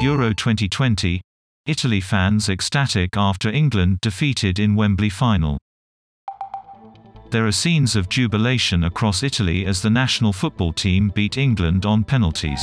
Euro 2020 Italy fans ecstatic after England defeated in Wembley final. There are scenes of jubilation across Italy as the national football team beat England on penalties.